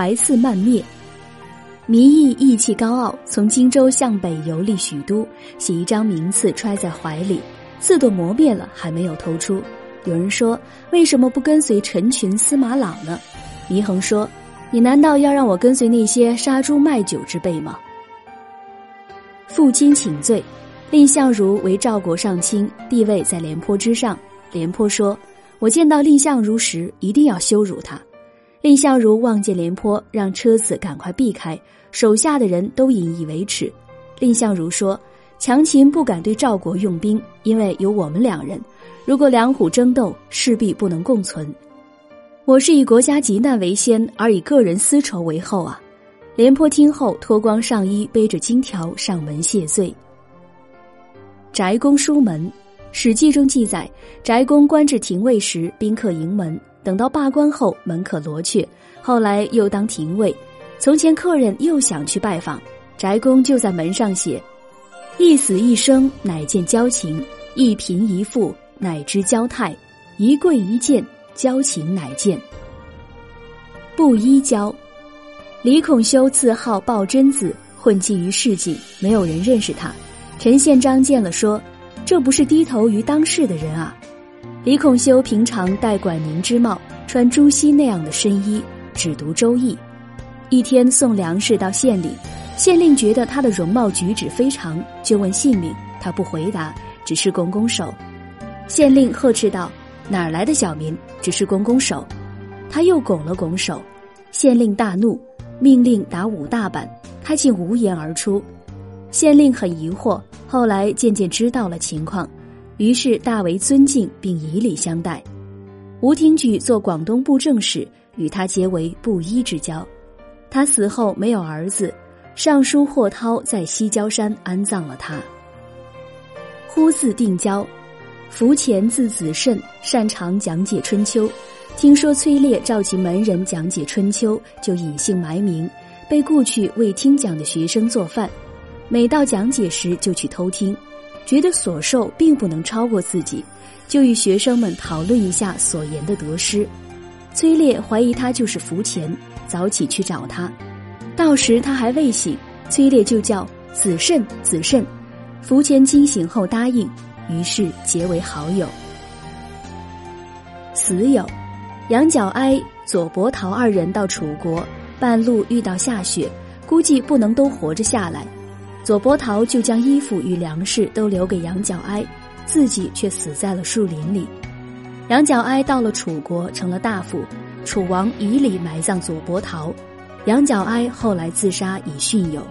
怀似漫灭。糜义意气高傲，从荆州向北游历许都，写一张名次揣在怀里，刺都磨灭了还没有偷出。有人说：“为什么不跟随陈群、司马朗呢？”祢衡说：“你难道要让我跟随那些杀猪卖酒之辈吗？”负荆请罪，蔺相如为赵国上卿，地位在廉颇之上。廉颇说：“我见到蔺相如时，一定要羞辱他。”蔺相如望见廉颇，让车子赶快避开，手下的人都引以为耻。蔺相如说：“强秦不敢对赵国用兵，因为有我们两人。”如果两虎争斗，势必不能共存。我是以国家急难为先，而以个人私仇为后啊！廉颇听后，脱光上衣，背着金条上门谢罪。翟公书门，《史记》中记载，翟公官至廷尉时，宾客迎门，等到罢官后，门可罗雀。后来又当廷尉，从前客人又想去拜访，翟公就在门上写：“一死一生，乃见交情；一贫一富。”乃知交态，一贵一贱，交情乃见。布衣交，李孔修自号抱真子，混迹于市井，没有人认识他。陈宪章见了说：“这不是低头于当世的人啊！”李孔修平常戴管宁之帽，穿朱熹那样的深衣，只读《周易》。一天送粮食到县里，县令觉得他的容貌举止非常，就问姓名，他不回答，只是拱拱手。县令呵斥道：“哪儿来的小民？只是拱拱手。”他又拱了拱手。县令大怒，命令打五大板。他竟无言而出。县令很疑惑，后来渐渐知道了情况，于是大为尊敬并以礼相待。吴廷举做广东布政使，与他结为布衣之交。他死后没有儿子，尚书霍涛在西郊山安葬了他。呼字定交。福前字子慎，擅长讲解《春秋》。听说崔烈召集门人讲解《春秋》，就隐姓埋名，被雇去为听讲的学生做饭。每到讲解时，就去偷听，觉得所受并不能超过自己，就与学生们讨论一下所言的得失。崔烈怀疑他就是福前，早起去找他，到时他还未醒，崔烈就叫子慎，子慎。福前惊醒后答应。于是结为好友。死友，杨角哀、左伯桃二人到楚国，半路遇到下雪，估计不能都活着下来。左伯桃就将衣服与粮食都留给杨角哀，自己却死在了树林里。杨角哀到了楚国，成了大夫，楚王以礼埋葬左伯桃，杨角哀后来自杀以殉友。